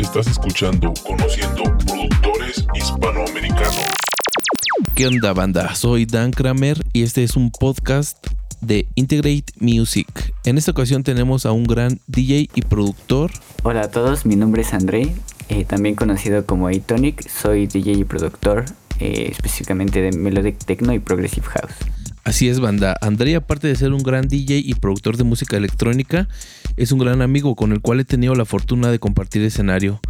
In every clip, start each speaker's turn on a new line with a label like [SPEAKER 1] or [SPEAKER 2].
[SPEAKER 1] Estás escuchando Conociendo Productores Hispanoamericanos.
[SPEAKER 2] ¿Qué onda banda? Soy Dan Kramer y este es un podcast de Integrate Music. En esta ocasión tenemos a un gran DJ y productor.
[SPEAKER 3] Hola a todos, mi nombre es André, eh, también conocido como A-Tonic. Soy DJ y productor eh, específicamente de Melodic Techno y Progressive House.
[SPEAKER 2] Así es, banda. André, aparte de ser un gran DJ y productor de música electrónica, es un gran amigo con el cual he tenido la fortuna de compartir escenario.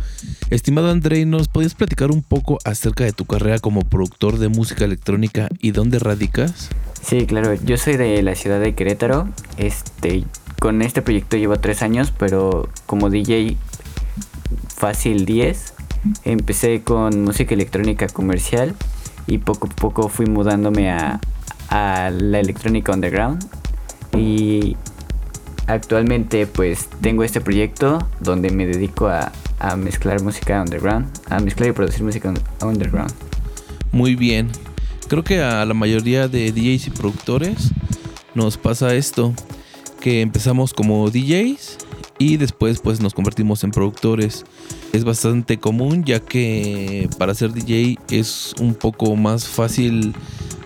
[SPEAKER 2] Estimado André, ¿nos podías platicar un poco acerca de tu carrera como productor de música electrónica y dónde radicas?
[SPEAKER 3] Sí, claro. Yo soy de la ciudad de Querétaro. Este, con este proyecto llevo tres años, pero como DJ fácil 10. Empecé con música electrónica comercial y poco a poco fui mudándome a, a la electrónica underground y actualmente pues tengo este proyecto donde me dedico a, mezclar música underground, a mezclar y producir música underground.
[SPEAKER 2] Muy bien. Creo que a la mayoría de DJs y productores nos pasa esto, que empezamos como DJs y después pues nos convertimos en productores. Es bastante común ya que para ser DJ es un poco más fácil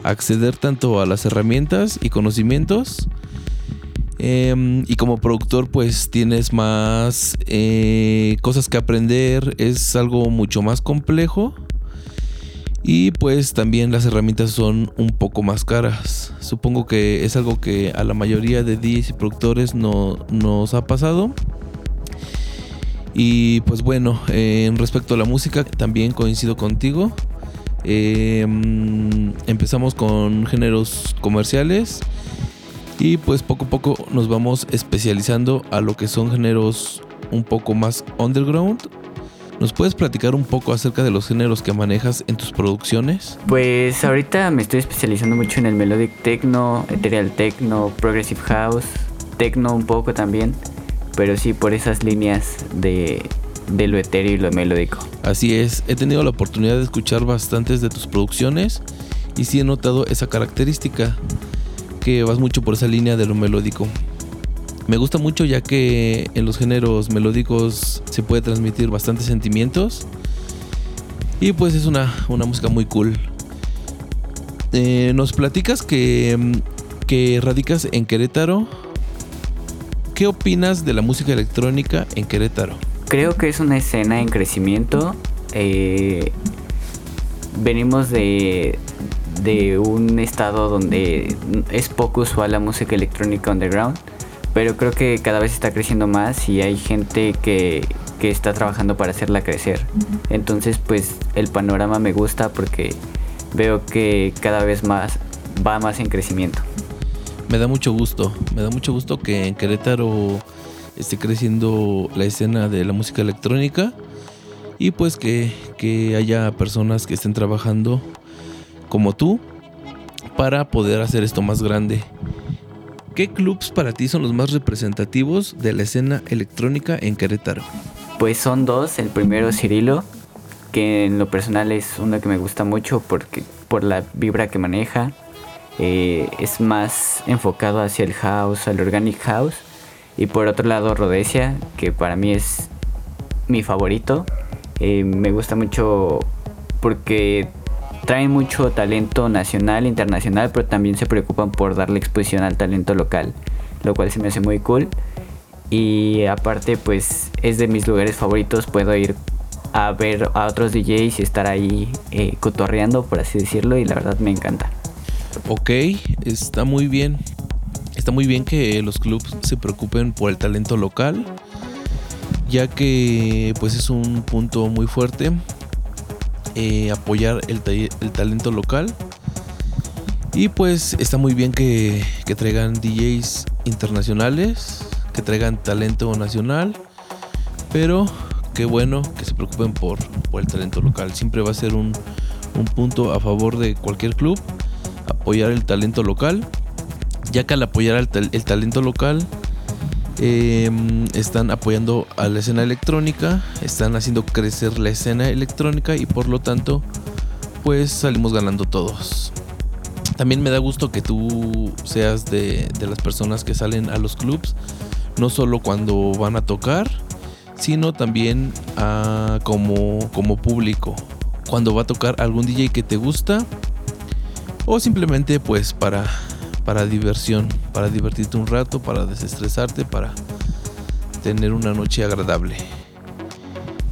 [SPEAKER 2] acceder tanto a las herramientas y conocimientos. Em, y como productor pues tienes más eh, cosas que aprender, es algo mucho más complejo. Y pues también las herramientas son un poco más caras. Supongo que es algo que a la mayoría de DJs y productores no nos ha pasado. Y pues bueno, en respecto a la música, también coincido contigo. Em, empezamos con géneros comerciales y pues poco a poco nos vamos especializando a lo que son géneros un poco más underground. ¿Nos puedes platicar un poco acerca de los géneros que manejas en tus producciones?
[SPEAKER 3] Pues ahorita me estoy especializando mucho en el melodic techno, ethereal techno, progressive house, techno un poco también, pero sí por esas líneas de de lo etéreo y lo melódico.
[SPEAKER 2] Así es, he tenido la oportunidad de escuchar bastantes de tus producciones y sí he notado esa característica, que vas mucho por esa línea de lo melódico. Me gusta mucho ya que en los géneros melódicos se puede transmitir bastantes sentimientos y pues es una, música muy cool. Eh, nos platicas que, que radicas en Querétaro. ¿Qué opinas de la música electrónica en Querétaro?
[SPEAKER 3] Creo que es una escena en crecimiento. Eh, venimos de, de un estado donde es poco usual la música electrónica underground, pero creo que cada vez está creciendo más y hay gente que, que está trabajando para hacerla crecer. Entonces, pues el panorama me gusta porque veo que cada vez más va más en crecimiento.
[SPEAKER 2] Me da mucho gusto, me da mucho gusto que en Querétaro esté creciendo la escena de la música electrónica y pues que, haya personas que estén trabajando como tú para poder hacer esto más grande. ¿Qué clubs para ti son los más representativos de la escena electrónica en Querétaro?
[SPEAKER 3] Pues son dos. El primero Cirilo, que en lo personal es uno que me gusta mucho porque por la vibra que maneja. Eh, es más enfocado hacia el house, al organic house. Y por otro lado, Rhodesia, que para mí es mi favorito. Eh, me gusta mucho porque traen mucho talento nacional, internacional, pero también se preocupan por darle exposición al talento local, lo cual se me hace muy cool. Y aparte, pues es de mis lugares favoritos. Puedo ir a ver a otros DJs y estar ahí eh, cotorreando, por así decirlo, y la verdad me encanta.
[SPEAKER 2] Ok, está muy bien. Está muy bien que los clubs se preocupen por el talento local, ya que pues es un punto muy fuerte eh, apoyar el, talento local. Y pues está muy bien que, traigan DJs internacionales, que traigan talento nacional, pero qué bueno que se preocupen por, el talento local. Siempre va a ser un, un punto a favor de cualquier club, apoyar el talento local ya que al apoyar el, talento local em, están apoyando a la escena electrónica, están haciendo crecer la escena electrónica y por lo tanto pues salimos ganando todos. También me da gusto que tú seas de, de las personas que salen a los clubs, no solo cuando van a tocar, sino también ah, como, como público. Cuando va a tocar algún DJ que te gusta o simplemente pues para, para diversión, para divertirte un rato, para desestresarte, para tener una noche agradable.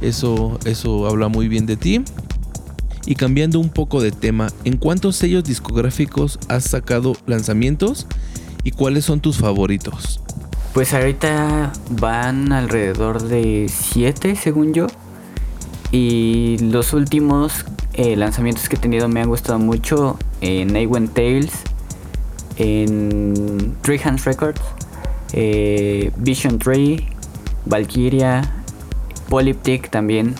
[SPEAKER 2] Eso, eso habla muy bien de ti. Y cambiando un poco de tema, ¿en cuántos sellos discográficos has sacado lanzamientos y cuáles son tus favoritos?
[SPEAKER 3] Pues ahorita van alrededor de 7 según yo. Y los últimos eh, lanzamientos que he tenido me han gustado mucho en Awen Tales, en Three Hands Records, eh, Vision Tree, Valkyria, Polyptic también.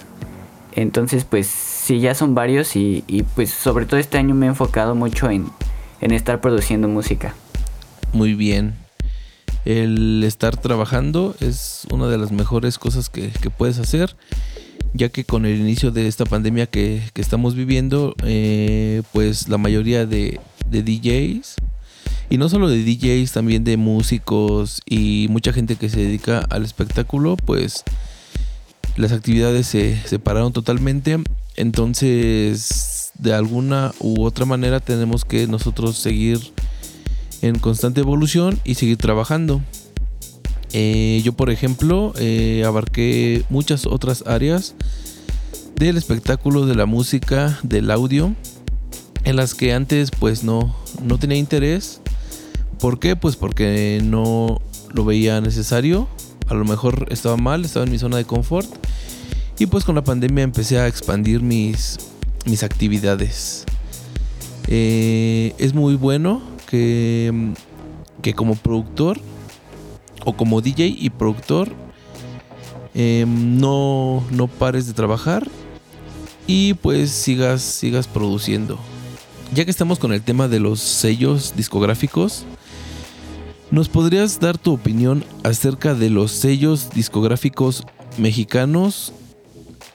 [SPEAKER 3] Entonces pues sí, ya son varios y, pues sobre todo este año me he enfocado mucho en, estar produciendo música.
[SPEAKER 2] Muy bien. El estar trabajando es una de las mejores cosas que, puedes hacer, ya que con el inicio de esta pandemia que, estamos viviendo, eh, pues la mayoría de, de DJs, y no solo de DJs, también de músicos y mucha gente que se dedica al espectáculo, pues las actividades se separaron totalmente entonces, de alguna u otra manera tenemos que nosotros seguir en constante evolución y seguir trabajando. Eh, yo, por ejemplo, eh, abarqué muchas otras áreas del espectáculo, de la música, del audio, en las que antes pues no, no tenía interés. ¿Por qué? Pues porque no lo veía necesario. A lo mejor estaba mal, estaba en mi zona de confort y pues con la pandemia empecé a expandir mis, mis actividades. Eh, es muy bueno que, que como productor o como DJ y productor em, no, no pares de trabajar y pues sigas, sigas produciendo. Ya que estamos con el tema de los sellos discográficos, ¿nos podrías dar tu opinión acerca de los sellos discográficos mexicanos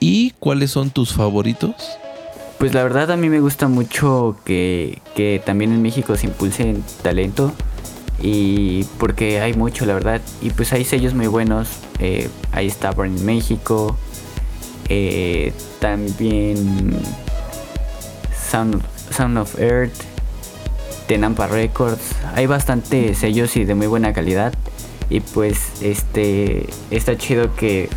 [SPEAKER 2] ¿Y cuáles son tus favoritos?
[SPEAKER 3] Pues la verdad a mí me gusta mucho que, también en México se impulse el talento y porque hay mucho la verdad y pues hay sellos muy buenos eh, ahí está Burn México eh, también Sound, Sound of Earth Tenampa Records hay bastantes sellos y de muy buena calidad y pues este está chido que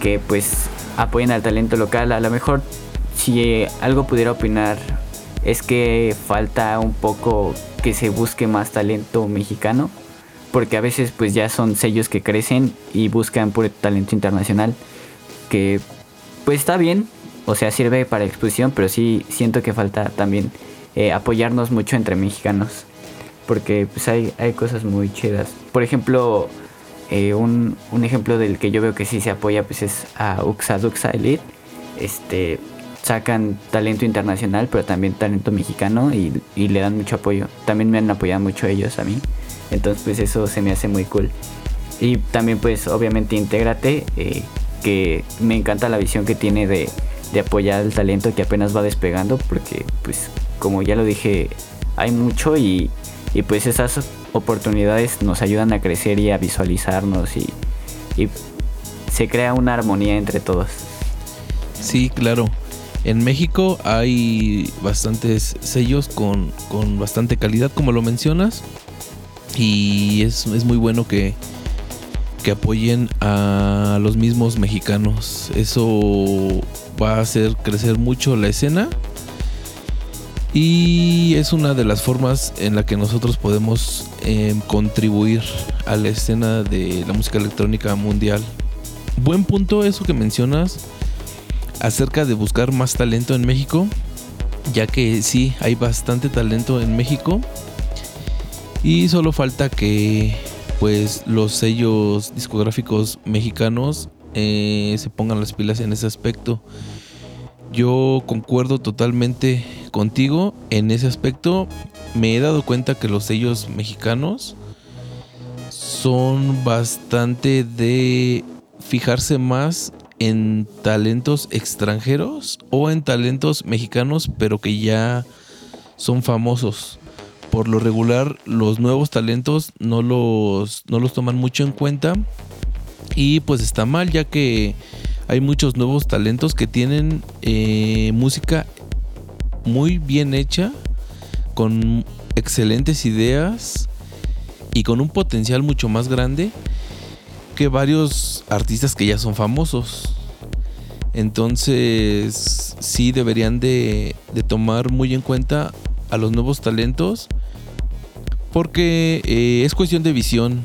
[SPEAKER 3] que pues apoyen al talento local. A lo mejor si algo pudiera opinar es que falta un poco que se busque más talento mexicano. Porque a veces pues ya son sellos que crecen y buscan por talento internacional. Que pues está bien. O sea, sirve para exposición. Pero sí siento que falta también eh, apoyarnos mucho entre mexicanos. Porque pues hay, hay cosas muy chidas. Por ejemplo, eh, un, ejemplo del que yo veo que sí se apoya pues es a Uxa Duxa Elite. Este, sacan talento internacional, pero también talento mexicano y, le dan mucho apoyo. También me han apoyado mucho ellos a mí. Entonces pues eso se me hace muy cool. Y también pues obviamente Intégrate, eh, que me encanta la visión que tiene de, de apoyar el talento que apenas va despegando, porque pues como ya lo dije, hay mucho y, y pues esas oportunidades nos ayudan a crecer y a visualizarnos y, se crea una armonía entre todos.
[SPEAKER 2] Sí, claro. En México hay bastantes sellos con, bastante calidad, como lo mencionas. Y es, es muy bueno que, que apoyen a los mismos mexicanos. Eso va a hacer crecer mucho la escena y es una de las formas en la que nosotros podemos em, contribuir a la escena de la música electrónica mundial. Buen punto eso que mencionas acerca de buscar más talento en México, ya que sí, hay bastante talento en México y solo falta que pues los sellos discográficos mexicanos eh, se pongan las pilas en ese aspecto. Yo concuerdo totalmente contigo en ese aspecto. Me he dado cuenta que los sellos mexicanos son bastante de fijarse más en talentos extranjeros o en talentos mexicanos, pero que ya son famosos. por lo regular los nuevos talentos no los, no los toman mucho en cuenta y pues está mal ya que hay muchos nuevos talentos que tienen eh, música muy bien hecha, con excelentes ideas y con un potencial mucho más grande que varios artistas que ya son famosos. Entonces sí deberían de, tomar muy en cuenta a los nuevos talentos porque eh, es cuestión de visión.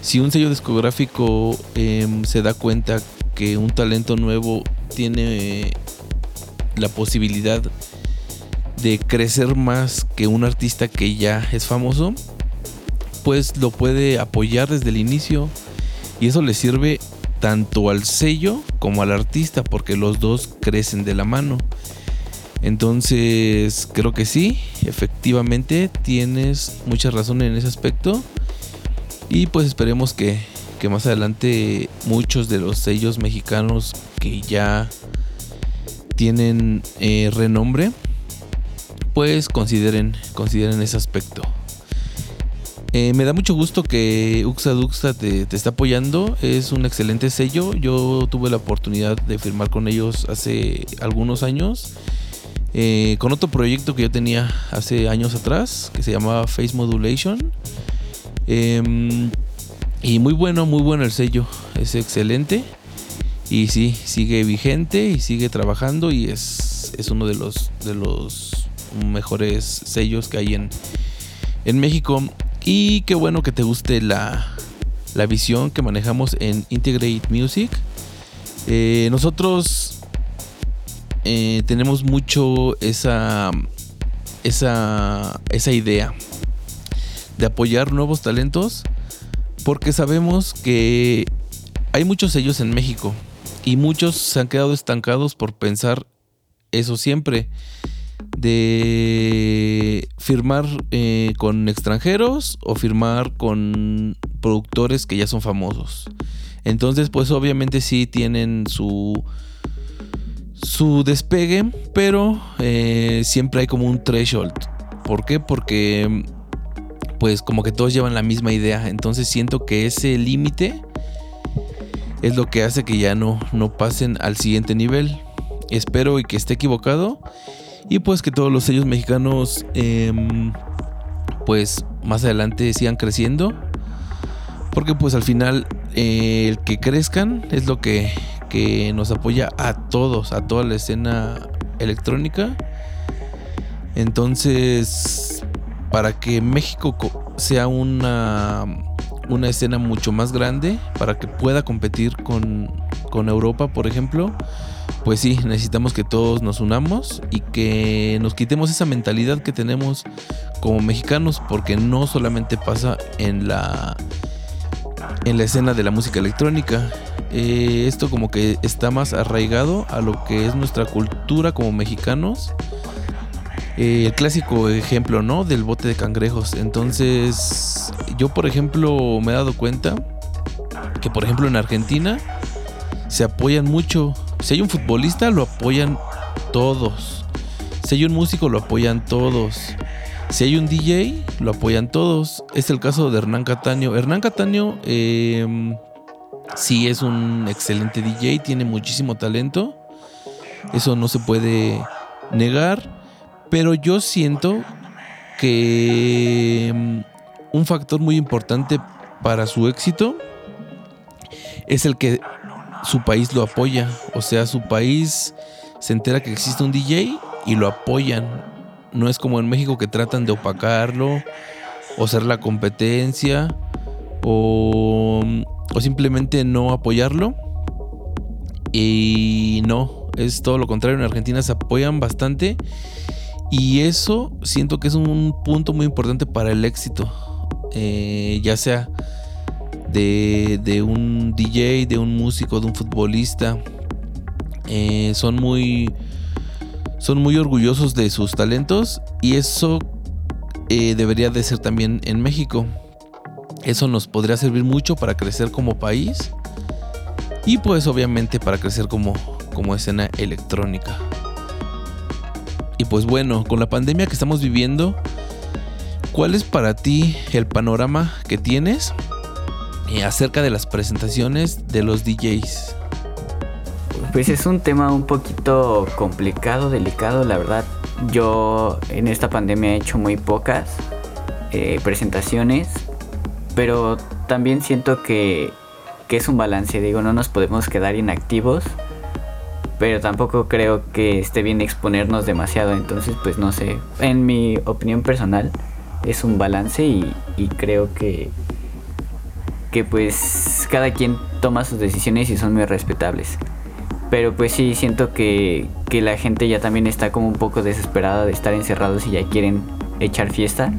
[SPEAKER 2] Si un sello discográfico em, se da cuenta que un talento nuevo tiene la posibilidad de crecer más que un artista que ya es famoso, pues lo puede apoyar desde el inicio y eso le sirve tanto al sello como al artista porque los dos crecen de la mano. Entonces creo que sí, efectivamente tienes mucha razón en ese aspecto y pues esperemos que que más adelante muchos de los sellos mexicanos que ya tienen eh, renombre, pues consideren, consideren ese aspecto. Eh, me da mucho gusto que Uxa Duxa te, te, está apoyando. Es un excelente sello. Yo tuve la oportunidad de firmar con ellos hace algunos años. Eh, con otro proyecto que yo tenía hace años atrás, que se llamaba Face Modulation. Em, y muy bueno, muy bueno el sello. Es excelente. Y sí, sigue vigente y sigue trabajando y es, es uno de los, de los mejores sellos que hay en, en México. Y qué bueno que te guste la, la visión que manejamos en Integrate Music. Eh, nosotros eh, tenemos mucho esa, esa, esa idea de apoyar nuevos talentos porque sabemos que hay muchos sellos en México y muchos se han quedado estancados por pensar eso siempre de firmar eh, con extranjeros o firmar con productores que ya son famosos. Entonces, pues obviamente sí tienen su su despegue, pero eh, siempre hay como un threshold. ¿Por qué? Porque pues como que todos llevan la misma idea. Entonces siento que ese límite es lo que hace que ya no, no pasen al siguiente nivel. Espero y que esté equivocado. Y pues que todos los sellos mexicanos em, pues más adelante sigan creciendo. Porque pues al final eh, el que crezcan es lo que, que nos apoya a todos, a toda la escena electrónica. Entonces, para que México sea una, una escena mucho más grande, para que pueda competir con, con Europa, por ejemplo, pues sí, necesitamos que todos nos unamos y que nos quitemos esa mentalidad que tenemos como mexicanos, porque no solamente pasa en la en la escena de la música electrónica. Eh, esto como que está más arraigado a lo que es nuestra cultura como mexicanos eh, el clásico ejemplo, ¿no? Del bote de cangrejos. Entonces, yo por ejemplo me he dado cuenta que por ejemplo en Argentina se apoyan mucho. Si hay un futbolista, lo apoyan todos. Si hay un músico, lo apoyan todos. Si hay un DJ, lo apoyan todos. Es el caso de Hernán Cataño. Hernán Cataño em, sí es un excelente DJ, tiene muchísimo talento. Eso no se puede negar. Pero yo siento que mm, un factor muy importante para su éxito es el que su país lo apoya. O sea, su país se entera que existe un DJ y lo apoyan. No es como en México que tratan de opacarlo o ser la competencia o, o simplemente no apoyarlo. Y no, es todo lo contrario. En Argentina se apoyan bastante y eso siento que es un punto muy importante para el éxito. Eh, ya sea de, un DJ, de un músico, de un futbolista. Eh, son muy. Son muy orgullosos de sus talentos. Y eso eh, debería de ser también en México. Eso nos podría servir mucho para crecer como país. Y pues obviamente para crecer como, como escena electrónica. Y pues bueno, con la pandemia que estamos viviendo, ¿Cuál es para ti el panorama que tienes eh, acerca de las presentaciones de los DJs?
[SPEAKER 3] Pues es un tema un poquito complicado, delicado, la verdad. Yo en esta pandemia he hecho muy pocas eh, presentaciones, pero también siento que, que es un balance. Digo, no nos podemos quedar inactivos, pero tampoco creo que esté bien exponernos demasiado. Entonces, pues no sé. En mi opinión personal, es un balance y, creo que que pues cada quien toma sus decisiones y son muy respetables. Pero pues sí, siento que, que la gente ya también está como un poco desesperada de estar encerrados y ya quieren echar fiesta.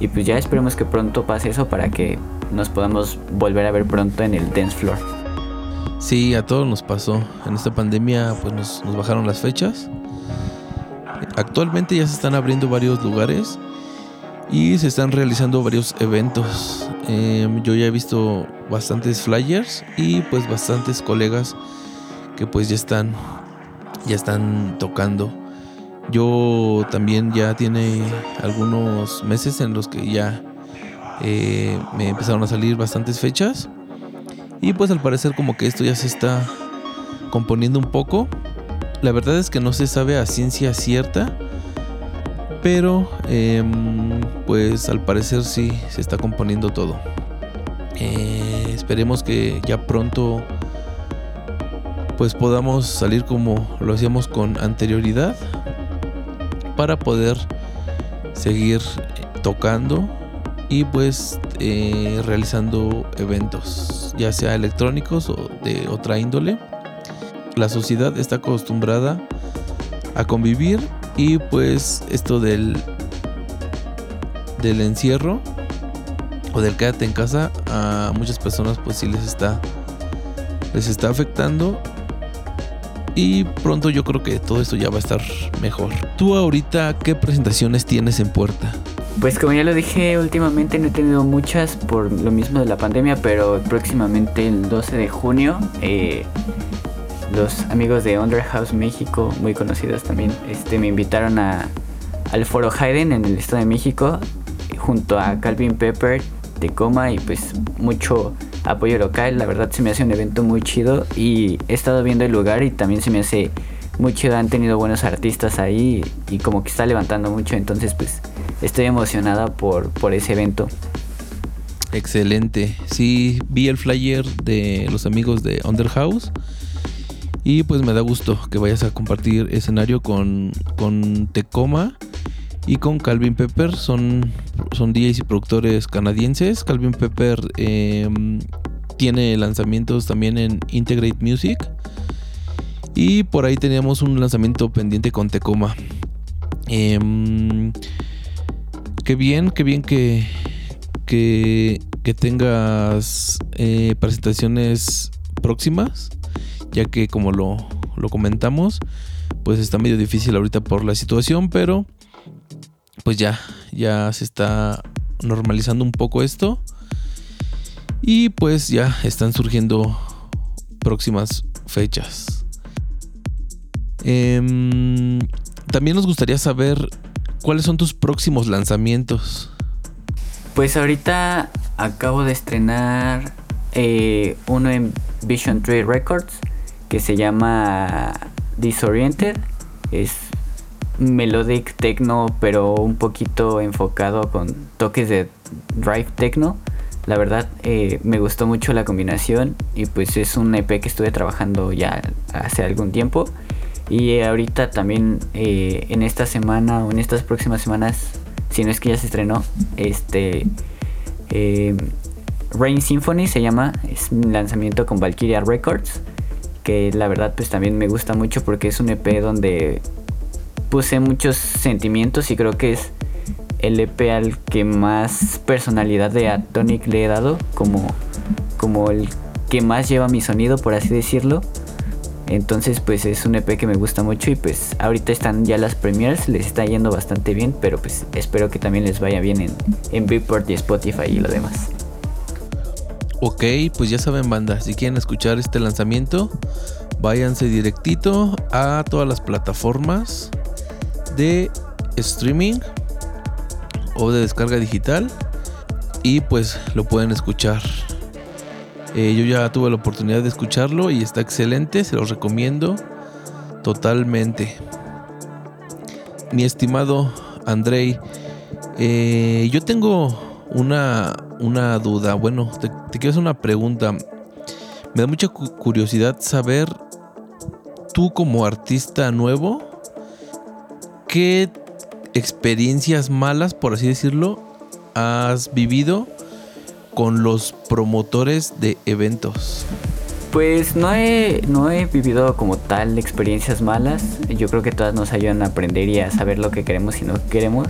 [SPEAKER 3] Y pues ya esperemos que pronto pase eso para que nos podamos volver a ver pronto en el dance floor.
[SPEAKER 2] Sí, a todos nos pasó. En esta pandemia pues nos, bajaron las fechas. Actualmente ya se están abriendo varios lugares y se están realizando varios eventos. Em, yo ya he visto bastantes flyers y pues bastantes colegas que pues ya están ya están tocando. Yo también ya tiene algunos meses en los que ya eh, me empezaron a salir bastantes fechas y pues al parecer como que esto ya se está componiendo un poco. La verdad es que no se sabe a ciencia cierta pero em, pues al parecer sí se está componiendo todo. Eh, esperemos que ya pronto pues podamos salir como lo hacíamos con anterioridad para poder seguir tocando y pues eh, realizando eventos ya sea electrónicos o de otra índole la sociedad está acostumbrada a convivir y pues esto del del encierro o del quédate en casa a muchas personas pues sí les está les está afectando y pronto yo creo que todo esto ya va a estar mejor. ¿Tú ahorita qué presentaciones tienes en puerta?
[SPEAKER 3] Pues como ya lo dije, últimamente no he tenido muchas por lo mismo de la pandemia, pero próximamente el 12 de junio eh, los amigos de Underhouse México, muy conocidos también, este, me invitaron a, al Foro Hayden en el Estado de México, junto a Calvin Pepper, Tecoma y pues mucho apoyo local. La verdad se me hace un evento muy chido y he estado viendo el lugar y también se me hace muy chido. Han tenido buenos artistas ahí y como que está levantando mucho. Entonces pues estoy emocionada por, por ese evento.
[SPEAKER 2] Excelente. Sí, vi el flyer de los amigos de Underhouse y pues me da gusto que vayas a compartir escenario con, con Tecoma y con Calvin Pepper. Son, son DJs y productores canadienses. Calvin Pepper em, tiene lanzamientos también en Integrate Music. Y por ahí teníamos un lanzamiento pendiente con Tecoma. Em, qué bien, qué bien que, que, que tengas eh, presentaciones próximas ya que como lo, comentamos, pues está medio difícil ahorita por la situación, pero pues ya, ya se está normalizando un poco esto. Y pues ya están surgiendo próximas fechas. Em, también nos gustaría saber cuáles son tus próximos lanzamientos.
[SPEAKER 3] Pues ahorita acabo de estrenar eh, uno en Vision Trade Records que se llama Disoriented. Es melodic techno, pero un poquito enfocado con toques de drive techno. La verdad eh, me gustó mucho la combinación y pues es un EP que estuve trabajando ya hace algún tiempo. Y ahorita también eh, en esta semana o en estas próximas semanas, si no es que ya se estrenó, este eh, Rain Symphony se llama, es un lanzamiento con Valkyria Records que la verdad pues también me gusta mucho porque es un EP donde puse muchos sentimientos y creo que es el EP al que más personalidad de Atonic le he dado como, como el que más lleva mi sonido por así decirlo entonces pues es un EP que me gusta mucho y pues ahorita están ya las premiers, les está yendo bastante bien, pero pues espero que también les vaya bien en, en Beatport y Spotify y lo demás.
[SPEAKER 2] Ok, pues ya saben banda, si quieren escuchar este lanzamiento, váyanse directito a todas las plataformas de streaming o de descarga digital y pues lo pueden escuchar. Eh, yo ya tuve la oportunidad de escucharlo y está excelente, se los recomiendo totalmente. Mi estimado Andrei, eh, yo tengo una, una duda, bueno, te, te quiero hacer una pregunta. Me da mucha curiosidad saber, tú como artista nuevo, ¿qué experiencias malas, por así decirlo, has vivido con los promotores de eventos?
[SPEAKER 3] Pues no he, no he vivido como tal experiencias malas. Yo creo que todas nos ayudan a aprender y a saber lo que queremos y no queremos.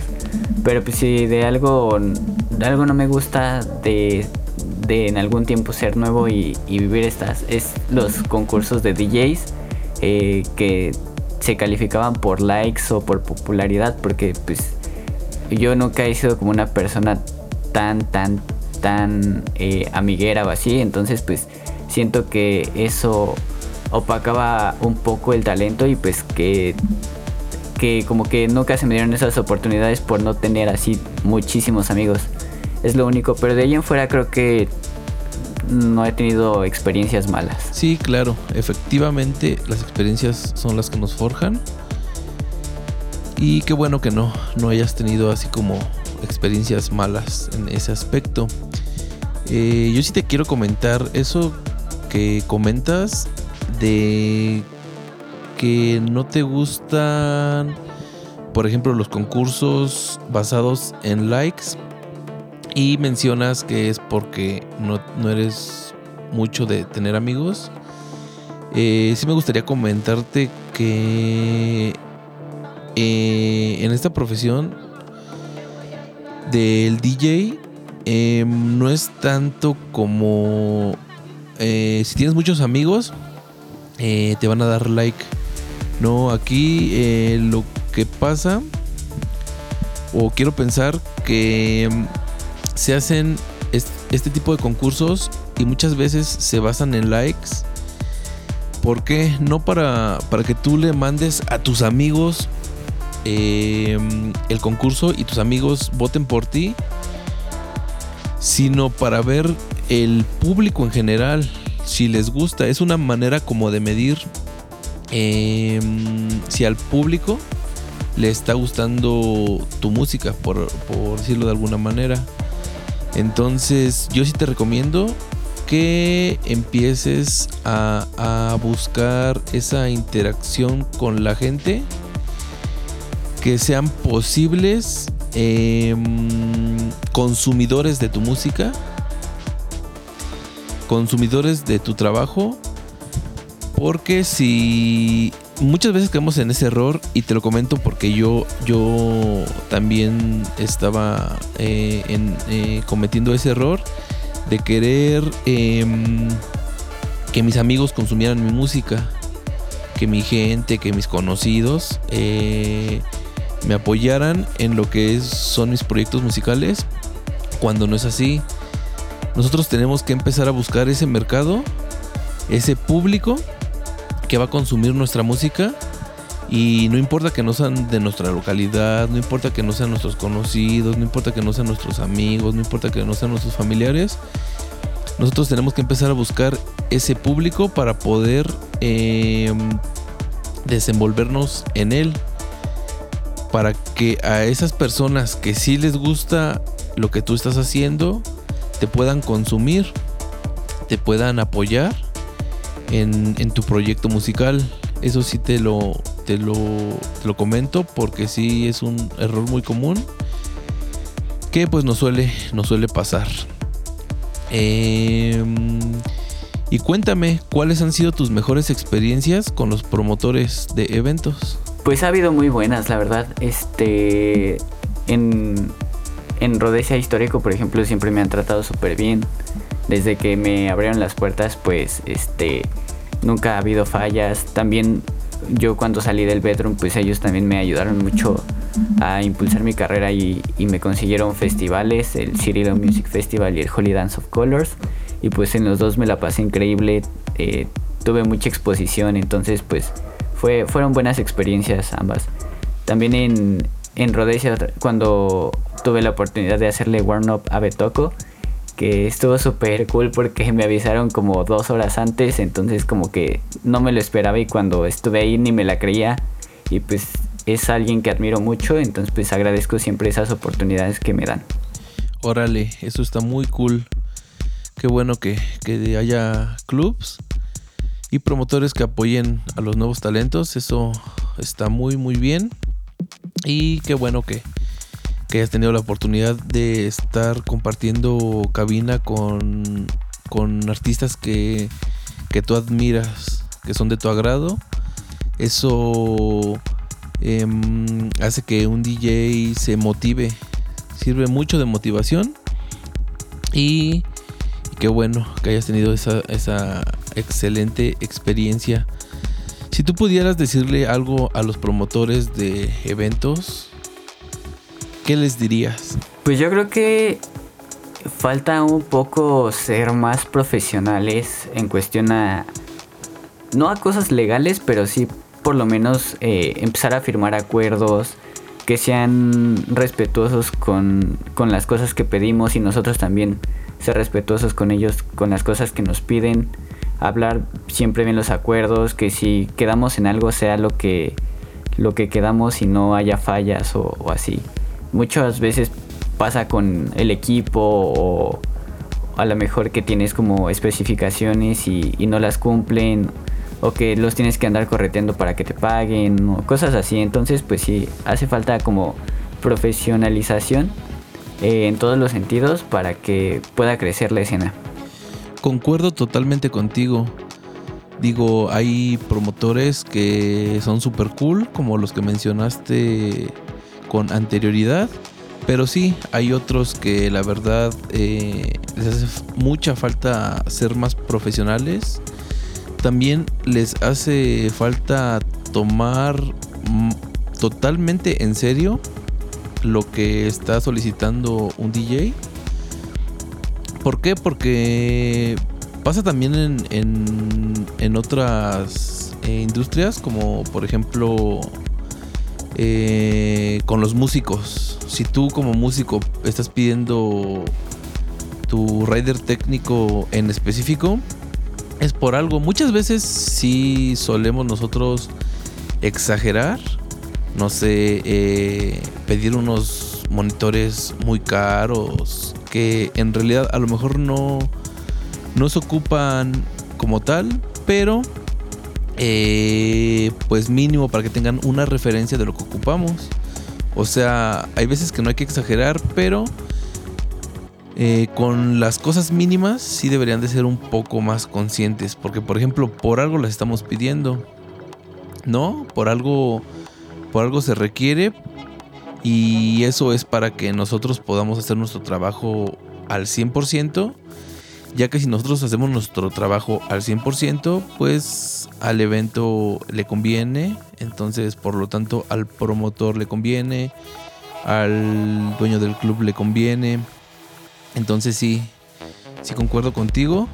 [SPEAKER 3] Pero pues si de algo, de algo no me gusta de, de en algún tiempo ser nuevo y, vivir estas, es los concursos de DJs eh, que se calificaban por likes o por popularidad porque pues yo nunca he sido como una persona tan, tan, tan eh, amiguera o así. Entonces, pues siento que eso opacaba un poco el talento y pues que, que como que nunca se me dieron esas oportunidades por no tener así muchísimos amigos. Es lo único, pero de ahí en fuera creo que no he tenido experiencias malas.
[SPEAKER 2] Sí, claro, efectivamente las experiencias son las que nos forjan. Y qué bueno que no, no hayas tenido así como experiencias malas en ese aspecto. Eh, yo sí te quiero comentar eso que comentas de que no te gustan, por ejemplo, los concursos basados en likes y mencionas que es porque no, eres mucho de tener amigos. Eh, sí me gustaría comentarte que eh, en esta profesión del DJ em, no es tanto como eh, si tienes muchos amigos eh, te van a dar like. No, aquí lo que pasa o quiero pensar que em, se hacen este tipo de concursos y muchas veces se basan en likes. ¿Por qué? No para, para que tú le mandes a tus amigos Em, el concurso y tus amigos voten por ti, sino para ver el público en general, si les gusta. Es una manera como de medir em, si al público le está gustando tu música, por, decirlo de alguna manera. Entonces yo sí te recomiendo que empieces a, a buscar esa interacción con la gente que sean posibles em, consumidores de tu música, consumidores de tu trabajo, porque si muchas veces caemos en ese error y te lo comento porque yo yo también estaba eh, eh, cometiendo ese error de querer em, que mis amigos consumieran mi música que mi gente que mis conocidos eh, me apoyaran en lo que son mis proyectos musicales, cuando no es así. Nosotros tenemos que empezar a buscar ese mercado, ese público que va a consumir nuestra música y no importa que no sean de nuestra localidad, no importa que no sean nuestros conocidos, no importa que no sean nuestros amigos, no importa que no sean nuestros familiares, nosotros tenemos que empezar a buscar ese público para poder em, desenvolvernos en él para que a esas personas que sí les gusta lo que tú estás haciendo, te puedan consumir, te puedan apoyar en, tu proyecto musical. Eso sí te lo, te lo, lo comento porque sí es un error muy común que pues nos suele, suele pasar. Em, y cuéntame, ¿cuáles han sido tus mejores experiencias con los promotores de eventos?
[SPEAKER 3] Pues ha habido muy buenas, la verdad. Este. En, en Rodesia Histórico, por ejemplo, siempre me han tratado súper bien. Desde que me abrieron las puertas, pues este. Nunca ha habido fallas. También yo cuando salí del bedroom, pues ellos también me ayudaron mucho a impulsar mi carrera y, me consiguieron festivales, el Cirilo Music Festival y el Holy Dance of Colors. Y pues en los dos me la pasé increíble. Eh, tuve mucha exposición, entonces pues fueron buenas experiencias ambas. También en, en Rhodesia cuando tuve la oportunidad de hacerle warm-up a Betoco, que estuvo súper cool porque me avisaron como dos horas antes, entonces como que no me lo esperaba y cuando estuve ahí ni me la creía y pues es alguien que admiro mucho, entonces pues agradezco siempre esas oportunidades que me dan.
[SPEAKER 2] Órale, eso está muy cool. Qué bueno que, que haya clubs y promotores que apoyen a los nuevos talentos. Eso está muy muy bien. Y qué bueno que, que hayas tenido la oportunidad de estar compartiendo cabina con, con artistas que, que tú admiras, que son de tu agrado. Eso em, hace que un DJ se motive. Sirve mucho de motivación. Y, qué bueno que hayas tenido esa, esa excelente experiencia. Si tú pudieras decirle algo a los promotores de eventos, ¿qué les dirías?
[SPEAKER 3] Pues yo creo que falta un poco ser más profesionales en cuestión a... No a cosas legales, pero sí por lo menos eh, empezar a firmar acuerdos que sean respetuosos con, con las cosas que pedimos y nosotros también ser respetuosos con ellos, con las cosas que nos piden hablar siempre bien los acuerdos, que si quedamos en algo sea lo que, lo que quedamos y no haya fallas o, así. Muchas veces pasa con el equipo o a lo mejor que tienes como especificaciones y, no las cumplen o que los tienes que andar correteando para que te paguen o cosas así. Entonces pues sí, hace falta como profesionalización eh, en todos los sentidos para que pueda crecer la escena
[SPEAKER 2] concuerdo totalmente contigo. Digo, hay promotores que son super cool, como los que mencionaste con anterioridad. Pero sí, hay otros que la verdad eh, les hace mucha falta ser más profesionales. También les hace falta tomar totalmente en serio lo que está solicitando un DJ ¿Por qué? Porque pasa también en, en, otras eh, industrias, como por ejemplo eh, con los músicos. Si tú como músico estás pidiendo tu rider técnico en específico, es por algo. Muchas veces sí solemos nosotros exagerar. No sé, eh, pedir unos monitores muy caros que en realidad a lo mejor no, no se ocupan como tal, pero eh, pues mínimo para que tengan una referencia de lo que ocupamos. O sea, hay veces que no hay que exagerar, pero eh, con las cosas mínimas sí deberían de ser un poco más conscientes. Porque, por ejemplo, por algo las estamos pidiendo. ¿No? Por algo. Por algo se requiere. Y eso es para que nosotros podamos hacer nuestro trabajo al 100%, ya que si nosotros hacemos nuestro trabajo al 100%, pues al evento le conviene, entonces por lo tanto al promotor le conviene, al dueño del club le conviene. Entonces sí, sí concuerdo contigo.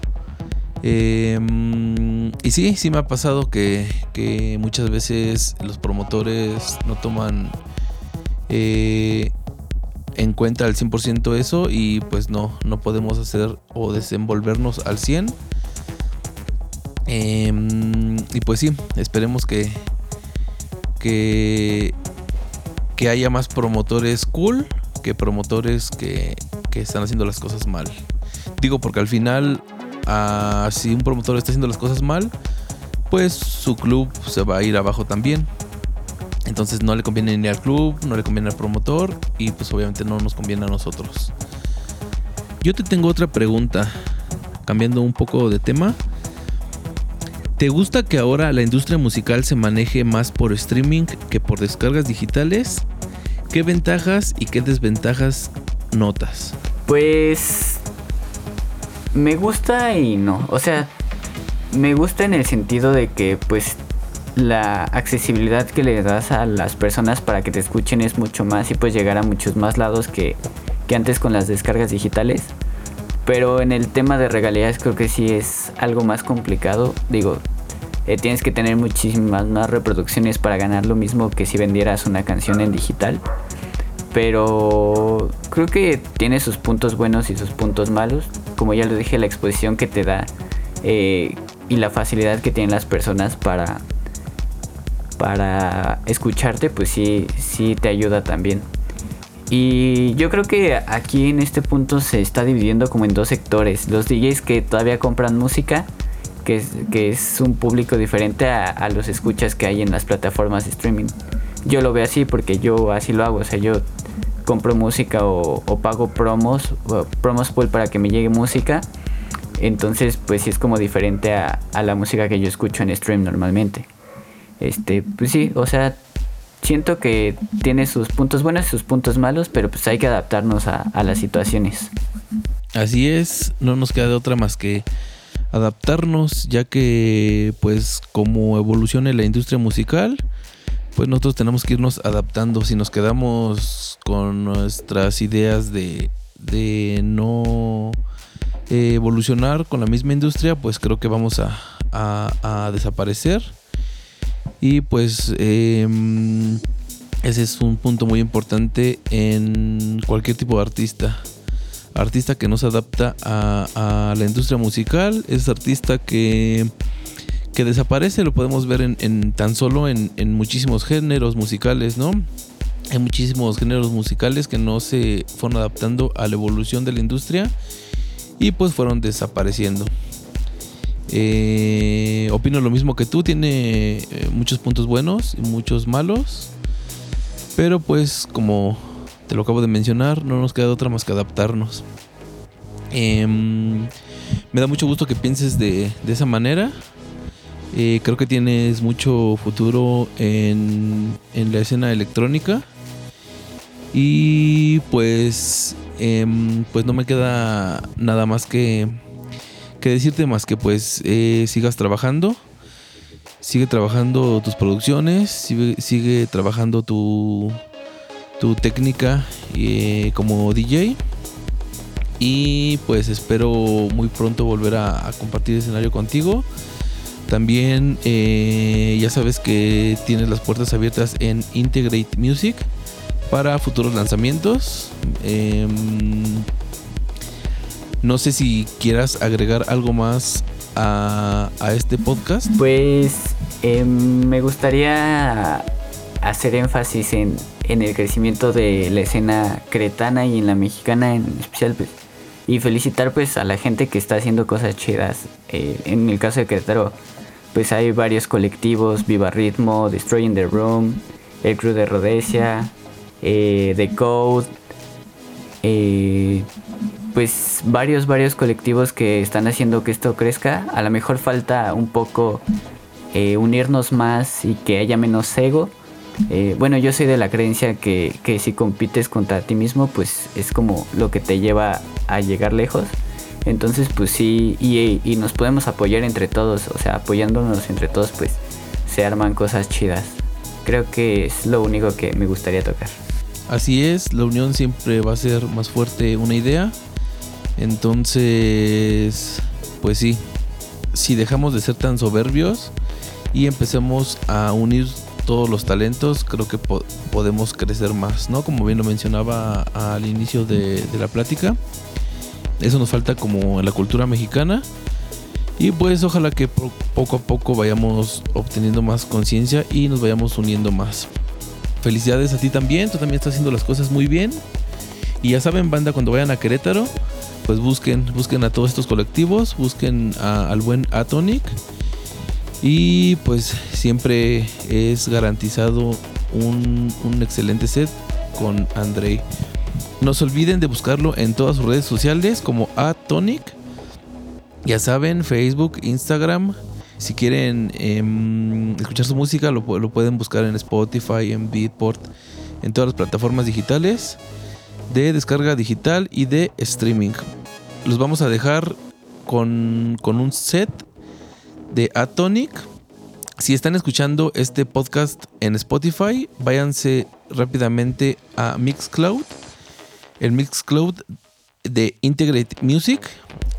[SPEAKER 2] Em, y sí, sí me ha pasado que, que muchas veces los promotores no toman eh, encuentra al 100% eso y pues no, no podemos hacer o desenvolvernos al 100. Em, y pues sí, esperemos que, que, que haya más promotores cool que promotores que, que están haciendo las cosas mal. Digo porque al final, ah, si un promotor está haciendo las cosas mal, pues su club se va a ir abajo también. Entonces no le conviene ni al club, no le conviene al promotor y pues obviamente no nos conviene a nosotros. Yo te tengo otra pregunta, cambiando un poco de tema. ¿Te gusta que ahora la industria musical se maneje más por streaming que por descargas digitales? ¿Qué ventajas y qué desventajas notas?
[SPEAKER 3] Pues me gusta y no. O sea, me gusta en el sentido de que pues la accesibilidad que le das a las personas para que te escuchen es mucho más y puedes llegar a muchos más lados que, antes con las descargas digitales. Pero en el tema de regalías creo que sí es algo más complicado. Digo, eh, tienes que tener muchísimas más reproducciones para ganar lo mismo que si vendieras una canción en digital. Pero creo que tiene sus puntos buenos y sus puntos malos. Como ya lo dije, la exposición que te da eh, y la facilidad que tienen las personas para, para escucharte, pues sí, sí te ayuda también. Y yo creo que aquí en este punto se está dividiendo como en dos sectores. Los DJs que todavía compran música, que es, un público diferente a, los escuchas que hay en las plataformas de streaming. Yo lo veo así porque yo así lo hago. O sea, yo compro música o, pago promos, promos pool para que me llegue música. Entonces, pues sí es como diferente a la música que yo escucho en stream normalmente. Este, pues sí, o sea, siento que tiene sus puntos buenos y sus puntos malos, pero pues hay que adaptarnos a, las situaciones.
[SPEAKER 2] Así es, no nos queda de otra más que adaptarnos, ya que pues como evolucione la industria musical, pues nosotros tenemos que irnos adaptando. Si nos quedamos con nuestras ideas de, de no evolucionar con la misma industria, pues creo que vamos a, a desaparecer. Y pues em, ese es un punto muy importante en cualquier tipo de artista. Artista que no se adapta a, la industria musical, es artista que, que desaparece, lo podemos ver en, tan solo en, en, muchísimos géneros musicales, ¿no? Hay muchísimos géneros musicales que no se fueron adaptando a la evolución de la industria y pues fueron desapareciendo. Eh, opino lo mismo que tú, tiene eh, muchos puntos buenos y muchos malos. Pero pues como te lo acabo de mencionar, no nos queda otra más que adaptarnos. Em, me da mucho gusto que pienses de, esa manera. Eh, creo que tienes mucho futuro en, en la escena electrónica. Y pues, em, pues no me queda nada más que que decirte más que pues eh, sigas trabajando. Sigue trabajando tus producciones, sigue, trabajando tu, tu técnica eh, como DJ. Y pues espero muy pronto volver a, compartir escenario contigo. También eh, ya sabes que tienes las puertas abiertas en Integrate Music para futuros lanzamientos. Em, no sé si quieras agregar algo más a, este podcast.
[SPEAKER 3] Pues em, me gustaría hacer énfasis en, el crecimiento de la escena cretana y en la mexicana en especial. Pues, y felicitar pues a la gente que está haciendo cosas chidas. Eh, en el caso de Querétaro, pues hay varios colectivos, Viva Ritmo, Destroying the Room, El Crew de Rhodesia, eh, The Code, eh, pues varios, varios colectivos que están haciendo que esto crezca. A lo mejor falta un poco eh, unirnos más y que haya menos ego. Eh, bueno, yo soy de la creencia que, si compites contra ti mismo, pues es como lo que te lleva a llegar lejos. Entonces, pues sí, y, y nos podemos apoyar entre todos, o sea, apoyándonos entre todos, pues se arman cosas chidas. Creo que es lo único que me gustaría tocar.
[SPEAKER 2] Así es, la unión siempre va a ser más fuerte una idea entonces, pues sí, si dejamos de ser tan soberbios y empecemos a unir todos los talentos, creo que podemos crecer más, ¿no? Como bien lo mencionaba al inicio de, la plática. Eso nos falta como en la cultura mexicana. Y pues ojalá que poco a poco vayamos obteniendo más conciencia y nos vayamos uniendo más. Felicidades a ti también, tú también estás haciendo las cosas muy bien. Y ya saben, banda, cuando vayan a Querétaro, pues busquen, busquen a todos estos colectivos, busquen al buen Atonic y pues siempre es garantizado un, excelente set con Andrei. No se olviden de buscarlo en todas sus redes sociales como Atonic. Ya saben, Facebook, Instagram. Si quieren em, escuchar su música, lo, lo, pueden buscar en Spotify, en Beatport, en todas las plataformas digitales de descarga digital y de streaming. Los vamos a dejar con, un set de Atonic. Si están escuchando este podcast en Spotify, váyanse rápidamente a Mixcloud. El Mixcloud de Integrate Music.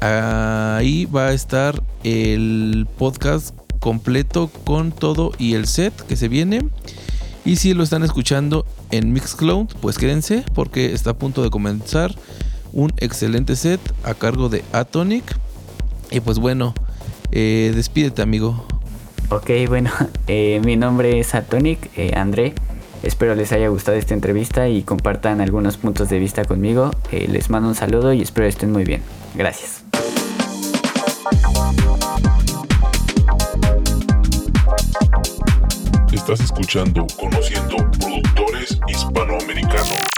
[SPEAKER 2] Ahí va a estar el podcast completo con todo y el set que se viene. Y si lo están escuchando en Mixcloud, pues quédense porque está a punto de comenzar un excelente set a cargo de Atonic. Y pues bueno, eh, despídete amigo.
[SPEAKER 3] Ok, bueno, eh, mi nombre es Atonic, eh, André. Espero les haya gustado esta entrevista y compartan algunos puntos de vista conmigo. les mando un saludo y espero estén muy bien. Gracias.
[SPEAKER 1] Estás escuchando Conociendo Productores Hispanoamericanos.